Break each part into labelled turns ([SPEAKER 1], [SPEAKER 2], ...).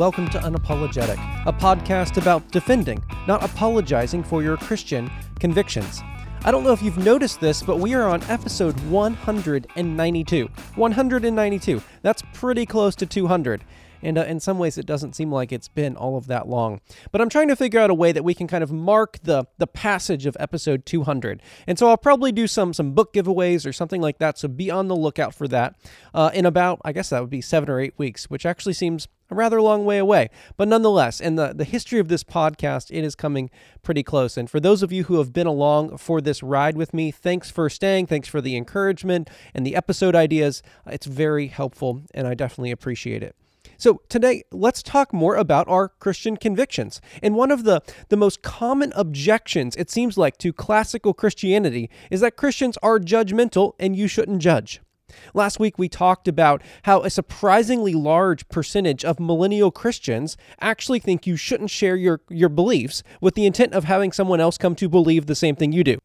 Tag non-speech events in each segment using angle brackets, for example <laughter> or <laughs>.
[SPEAKER 1] welcome to Unapologetic, a podcast about defending, not apologizing for your Christian convictions. I don't know if you've noticed this, but we are on episode 192. 192. That's pretty close to 200 and uh, in some ways it doesn't seem like it's been all of that long. But I'm trying to figure out a way that we can kind of mark the the passage of episode 200, and so I'll probably do some some book giveaways or something like that. So be on the lookout for that uh, in about I guess that would be seven or eight weeks, which actually seems a rather long way away. But nonetheless, in the, the history of this podcast, it is coming pretty close. And for those of you who have been along for this ride with me, thanks for staying. Thanks for the encouragement and the episode ideas. It's very helpful, and I definitely appreciate it. So today, let's talk more about our Christian convictions. And one of the, the most common objections, it seems like, to classical Christianity is that Christians are judgmental and you shouldn't judge. Last week, we talked about how a surprisingly large percentage of millennial Christians actually think you shouldn't share your, your beliefs with the intent of having someone else come to believe the same thing you do.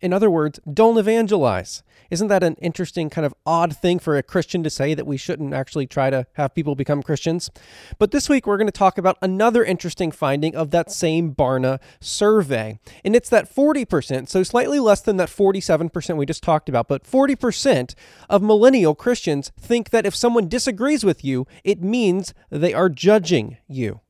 [SPEAKER 1] In other words, don't evangelize. Isn't that an interesting kind of odd thing for a Christian to say that we shouldn't actually try to have people become Christians? But this week we're going to talk about another interesting finding of that same Barna survey. And it's that 40%, so slightly less than that 47% we just talked about, but 40% of millennial Christians think that if someone disagrees with you, it means they are judging you.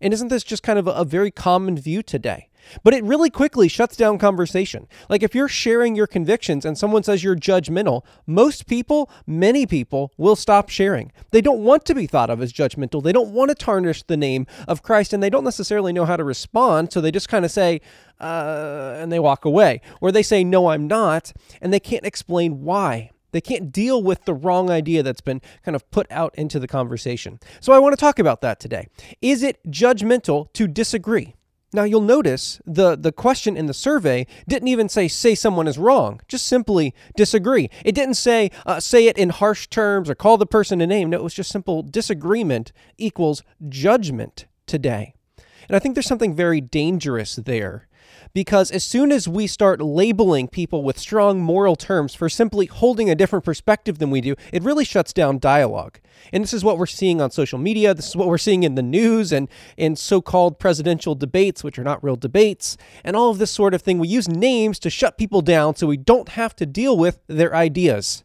[SPEAKER 1] And isn't this just kind of a, a very common view today? But it really quickly shuts down conversation. Like if you're sharing your convictions and someone says you're judgmental, most people, many people, will stop sharing. They don't want to be thought of as judgmental. They don't want to tarnish the name of Christ and they don't necessarily know how to respond. So they just kind of say, uh, and they walk away. Or they say, no, I'm not. And they can't explain why. They can't deal with the wrong idea that's been kind of put out into the conversation. So I want to talk about that today. Is it judgmental to disagree? Now you'll notice the the question in the survey didn't even say say someone is wrong, just simply disagree. It didn't say uh, say it in harsh terms or call the person a name. No, it was just simple disagreement equals judgment today. And I think there's something very dangerous there because as soon as we start labeling people with strong moral terms for simply holding a different perspective than we do, it really shuts down dialogue. And this is what we're seeing on social media. This is what we're seeing in the news and in so called presidential debates, which are not real debates, and all of this sort of thing. We use names to shut people down so we don't have to deal with their ideas.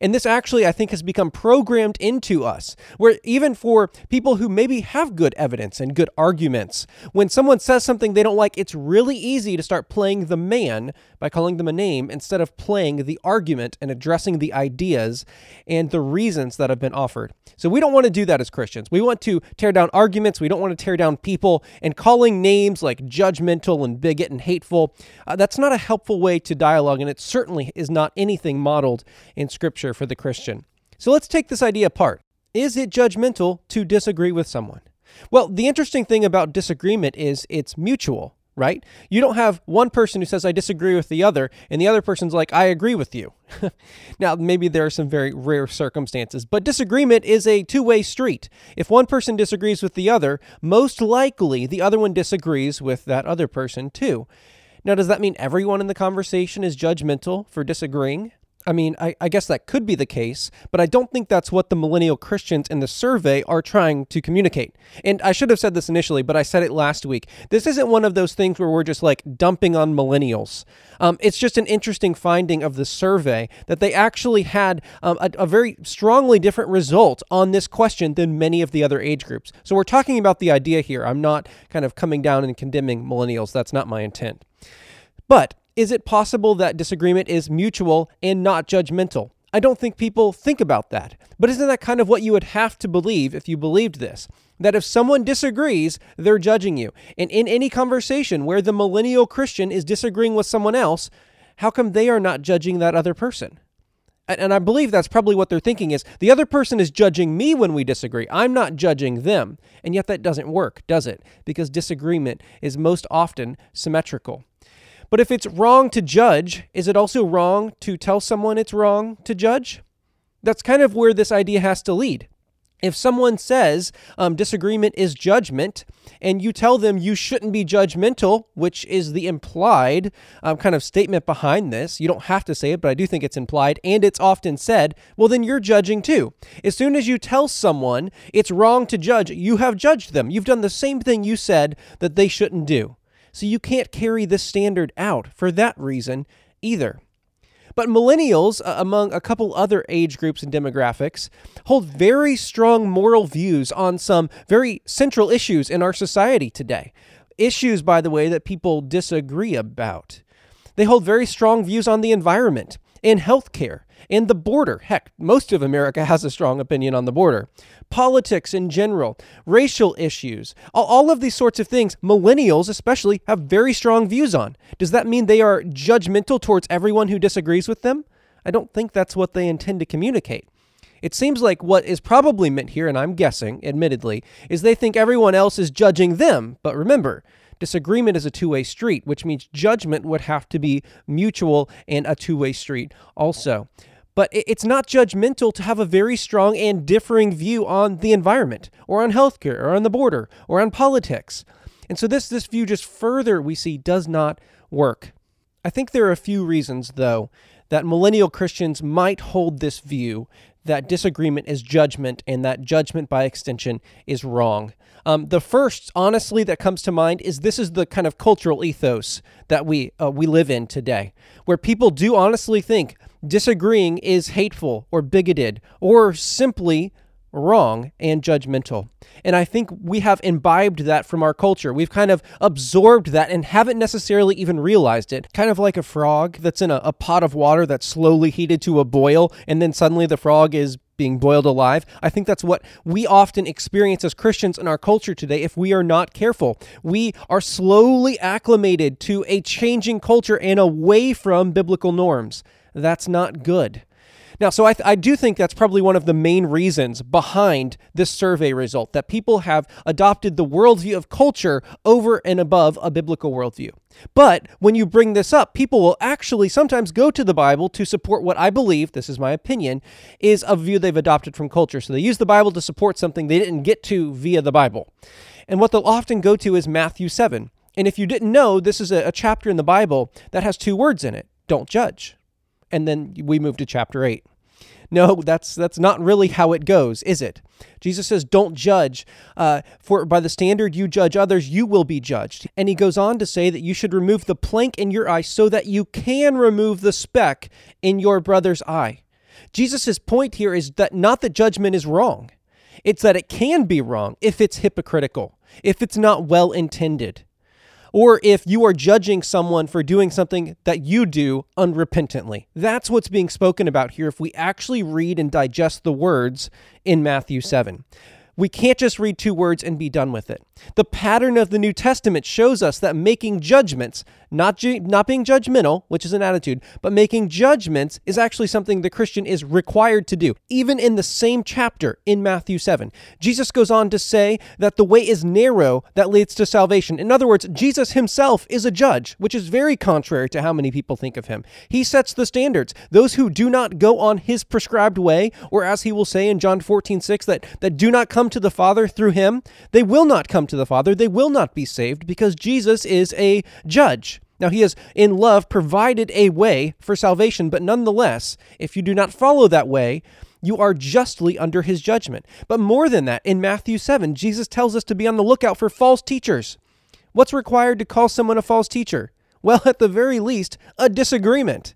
[SPEAKER 1] And this actually, I think, has become programmed into us, where even for people who maybe have good evidence and good arguments, when someone says something they don't like, it's really easy to start playing the man by calling them a name instead of playing the argument and addressing the ideas and the reasons that have been offered. So we don't want to do that as Christians. We want to tear down arguments. We don't want to tear down people and calling names like judgmental and bigot and hateful. Uh, that's not a helpful way to dialogue, and it certainly is not anything modeled in Scripture scripture for the Christian. So let's take this idea apart. Is it judgmental to disagree with someone? Well, the interesting thing about disagreement is it's mutual, right? You don't have one person who says, I disagree with the other, and the other person's like, I agree with you. <laughs> now, maybe there are some very rare circumstances, but disagreement is a two way street. If one person disagrees with the other, most likely the other one disagrees with that other person too. Now, does that mean everyone in the conversation is judgmental for disagreeing? I mean, I, I, guess that could be the case, but I don't think that's what the millennial Christians in the survey are trying to communicate. And I should have said this initially, but I said it last week. This isn't one of those things where we're just like dumping on millennials. Um, it's just an interesting finding of the survey that they actually had um, a, a very strongly different result on this question than many of the other age groups. So we're talking about the idea here. I'm not kind of coming down and condemning millennials. That's not my intent. But is it possible that disagreement is mutual and not judgmental? I don't think people think about that. But isn't that kind of what you would have to believe if you believed this? That if someone disagrees, they're judging you. And in any conversation where the millennial Christian is disagreeing with someone else, how come they are not judging that other person? And I believe that's probably what they're thinking is the other person is judging me when we disagree. I'm not judging them. And yet that doesn't work, does it? Because disagreement is most often symmetrical. But if it's wrong to judge, is it also wrong to tell someone it's wrong to judge? That's kind of where this idea has to lead. If someone says um, disagreement is judgment, and you tell them you shouldn't be judgmental, which is the implied um, kind of statement behind this, you don't have to say it, but I do think it's implied, and it's often said, well, then you're judging too. As soon as you tell someone it's wrong to judge, you have judged them. You've done the same thing you said that they shouldn't do. So you can't carry this standard out for that reason either. But millennials, uh, among a couple other age groups and demographics, hold very strong moral views on some very central issues in our society today. Issues, by the way, that people disagree about. They hold very strong views on the environment in healthcare, in the border. Heck, most of America has a strong opinion on the border. Politics in general, racial issues, all of these sorts of things, millennials especially have very strong views on. Does that mean they are judgmental towards everyone who disagrees with them? I don't think that's what they intend to communicate. It seems like what is probably meant here, and I'm guessing, admittedly, is they think everyone else is judging them. But remember, Disagreement is a two way street, which means judgment would have to be mutual and a two way street also. But it's not judgmental to have a very strong and differing view on the environment, or on healthcare, or on the border, or on politics. And so this this view just further we see does not work. I think there are a few reasons though that millennial Christians might hold this view that disagreement is judgment and that judgment by extension is wrong. Um, the first, honestly, that comes to mind is this is the kind of cultural ethos that we uh, we live in today, where people do honestly think disagreeing is hateful or bigoted or simply wrong and judgmental. And I think we have imbibed that from our culture. We've kind of absorbed that and haven't necessarily even realized it. Kind of like a frog that's in a, a pot of water that's slowly heated to a boil, and then suddenly the frog is being boiled alive. I think that's what we often experience as Christians in our culture today if we are not careful. We are slowly acclimated to a changing culture and away from biblical norms. That's not good. Now, so I, th- I do think that's probably one of the main reasons behind this survey result that people have adopted the worldview of culture over and above a biblical worldview. But when you bring this up, people will actually sometimes go to the Bible to support what I believe, this is my opinion, is a view they've adopted from culture. So they use the Bible to support something they didn't get to via the Bible. And what they'll often go to is Matthew 7. And if you didn't know, this is a, a chapter in the Bible that has two words in it don't judge. And then we move to chapter 8. No, that's that's not really how it goes, is it? Jesus says, "Don't judge, uh, for by the standard you judge others, you will be judged." And he goes on to say that you should remove the plank in your eye so that you can remove the speck in your brother's eye. Jesus' point here is that not that judgment is wrong; it's that it can be wrong if it's hypocritical, if it's not well intended or if you are judging someone for doing something that you do unrepentantly. That's what's being spoken about here if we actually read and digest the words in Matthew 7. We can't just read two words and be done with it. The pattern of the New Testament shows us that making judgments, not, ju- not being judgmental, which is an attitude, but making judgments is actually something the Christian is required to do. Even in the same chapter in Matthew 7, Jesus goes on to say that the way is narrow that leads to salvation. In other words, Jesus himself is a judge, which is very contrary to how many people think of him. He sets the standards. Those who do not go on his prescribed way, or as he will say in John 14, 6, that, that do not come to the Father through him, they will not come to the Father. They will not be saved because Jesus is a judge. Now, he has, in love, provided a way for salvation, but nonetheless, if you do not follow that way, you are justly under his judgment. But more than that, in Matthew 7, Jesus tells us to be on the lookout for false teachers. What's required to call someone a false teacher? Well, <laughs> at the very least, a disagreement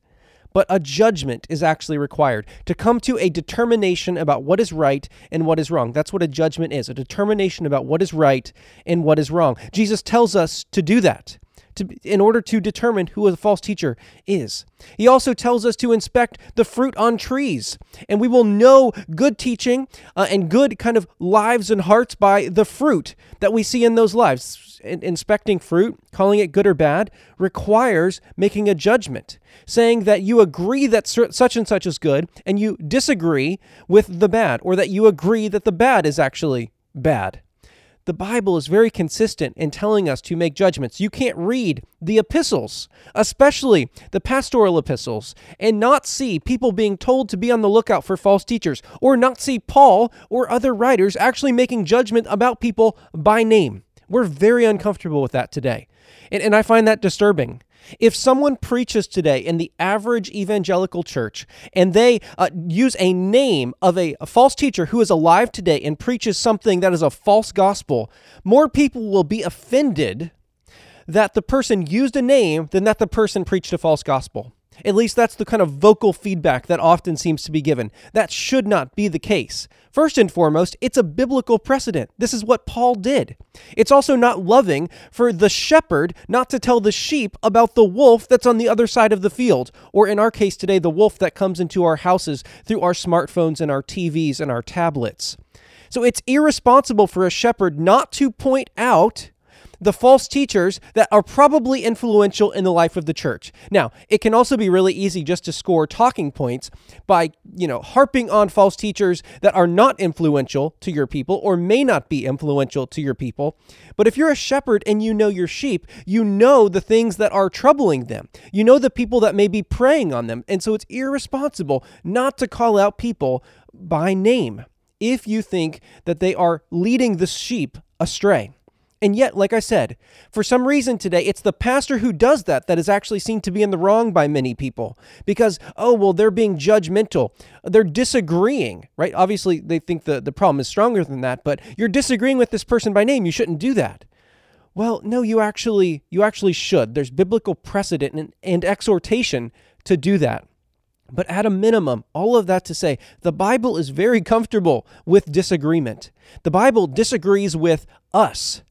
[SPEAKER 1] but a judgment is actually required to come to a determination about what is right and what is wrong. That's what a judgment is a determination about what is right and what is wrong. Jesus tells us to do that. To, in order to determine who a false teacher is. He also tells us to inspect the fruit on trees, and we will know good teaching uh, and good kind of lives and hearts by the fruit that we see in those lives inspecting fruit, calling it good or bad, requires making a judgment, saying that you agree that such and such is good and you disagree with the bad, or that you agree that the bad is actually bad. The Bible is very consistent in telling us to make judgments. You can't read the epistles, especially the pastoral epistles, and not see people being told to be on the lookout for false teachers, or not see Paul or other writers actually making judgment about people by name. We're very uncomfortable with that today. And, and I find that disturbing. If someone preaches today in the average evangelical church and they uh, use a name of a, a, false teacher who is alive today and preaches something that is a false gospel, more people will be offended that the person used a name than that the person preached a false gospel. At least that's the kind of vocal feedback that often seems to be given. That should not be the case. First and foremost, it's a biblical precedent. This is what Paul did. It's also not loving for the shepherd not to tell the sheep about the wolf that's on the other side of the field, or in our case today, the wolf that comes into our houses through our smartphones and our TVs and our tablets. So it's irresponsible for a shepherd not to point out the false teachers that are probably influential in the life of the church. Now, it can also be really easy just to score talking points by, you know, harping on false teachers that are not influential to your people or may not be influential to your people. But if you're a shepherd and you know your sheep, you know the things that are troubling them. You know the people that may be preying on them. And so it's irresponsible not to call out people by name if you think that they are leading the sheep astray. And yet, like I said, for some reason today, it's the pastor who does that that is actually seen to be in the wrong by many people. Because, oh, well, they're being judgmental. They're disagreeing, right? Obviously, they think the, the problem is stronger than that, but you're disagreeing with this person by name. You shouldn't do that. Well, no, you actually you actually should. There's biblical precedent and, and exhortation to do that. But at a minimum, all of that to say, the Bible is very comfortable with disagreement. The Bible disagrees with us.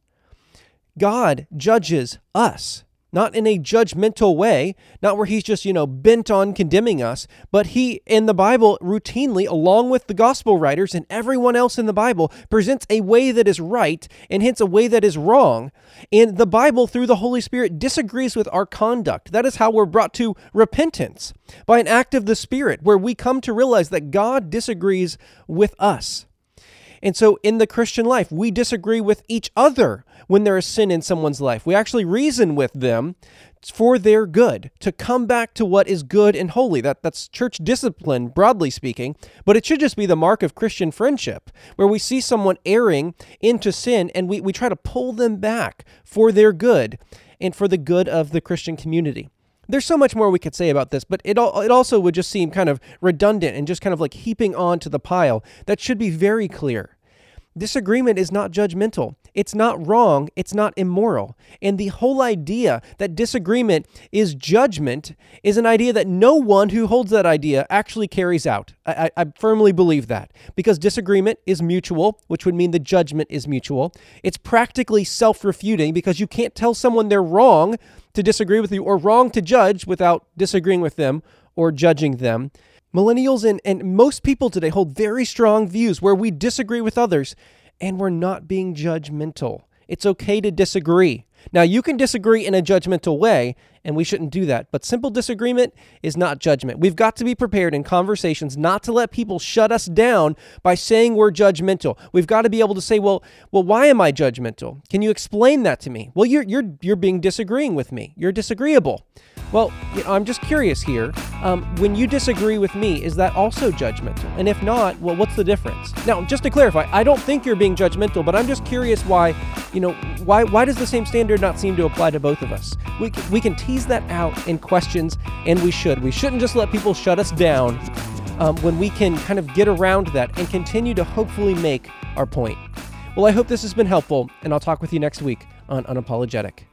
[SPEAKER 1] God judges us, not in a judgmental way, not where he's just, you know, bent on condemning us, but he, in the Bible, routinely, along with the gospel writers and everyone else in the Bible, presents a way that is right and hence a way that is wrong. And the Bible, through the Holy Spirit, disagrees with our conduct. That is how we're brought to repentance by an act of the Spirit, where we come to realize that God disagrees with us. And so in the Christian life, we disagree with each other when there is sin in someone's life. We actually reason with them for their good, to come back to what is good and holy. That, that's church discipline, broadly speaking, but it should just be the mark of Christian friendship, where we see someone erring into sin and we, we try to pull them back for their good and for the good of the Christian community. There's so much more we could say about this, but it, it also would just seem kind of redundant and just kind of like heaping on to the pile. That should be very clear. Disagreement is not judgmental. It's not wrong. It's not immoral. And the whole idea that disagreement is judgment is an idea that no one who holds that idea actually carries out. I, I, I firmly believe that because disagreement is mutual, which would mean the judgment is mutual. It's practically self refuting because you can't tell someone they're wrong to disagree with you or wrong to judge without disagreeing with them or judging them. Millennials and, and most people today hold very strong views where we disagree with others and we're not being judgmental. It's okay to disagree. Now, you can disagree in a judgmental way, and we shouldn't do that. But simple disagreement is not judgment. We've got to be prepared in conversations not to let people shut us down by saying we're judgmental. We've got to be able to say, "Well, well, why am I judgmental? Can you explain that to me?" Well, you're you're you're being disagreeing with me. You're disagreeable. Well, you know, I'm just curious here. Um, when you disagree with me, is that also judgmental? And if not, well, what's the difference? Now, just to clarify, I don't think you're being judgmental, but I'm just curious why, you know, why why does the same standard not seem to apply to both of us? We can, we can tease that out in questions, and we should. We shouldn't just let people shut us down um, when we can kind of get around that and continue to hopefully make our point. Well, I hope this has been helpful, and I'll talk with you next week on Unapologetic.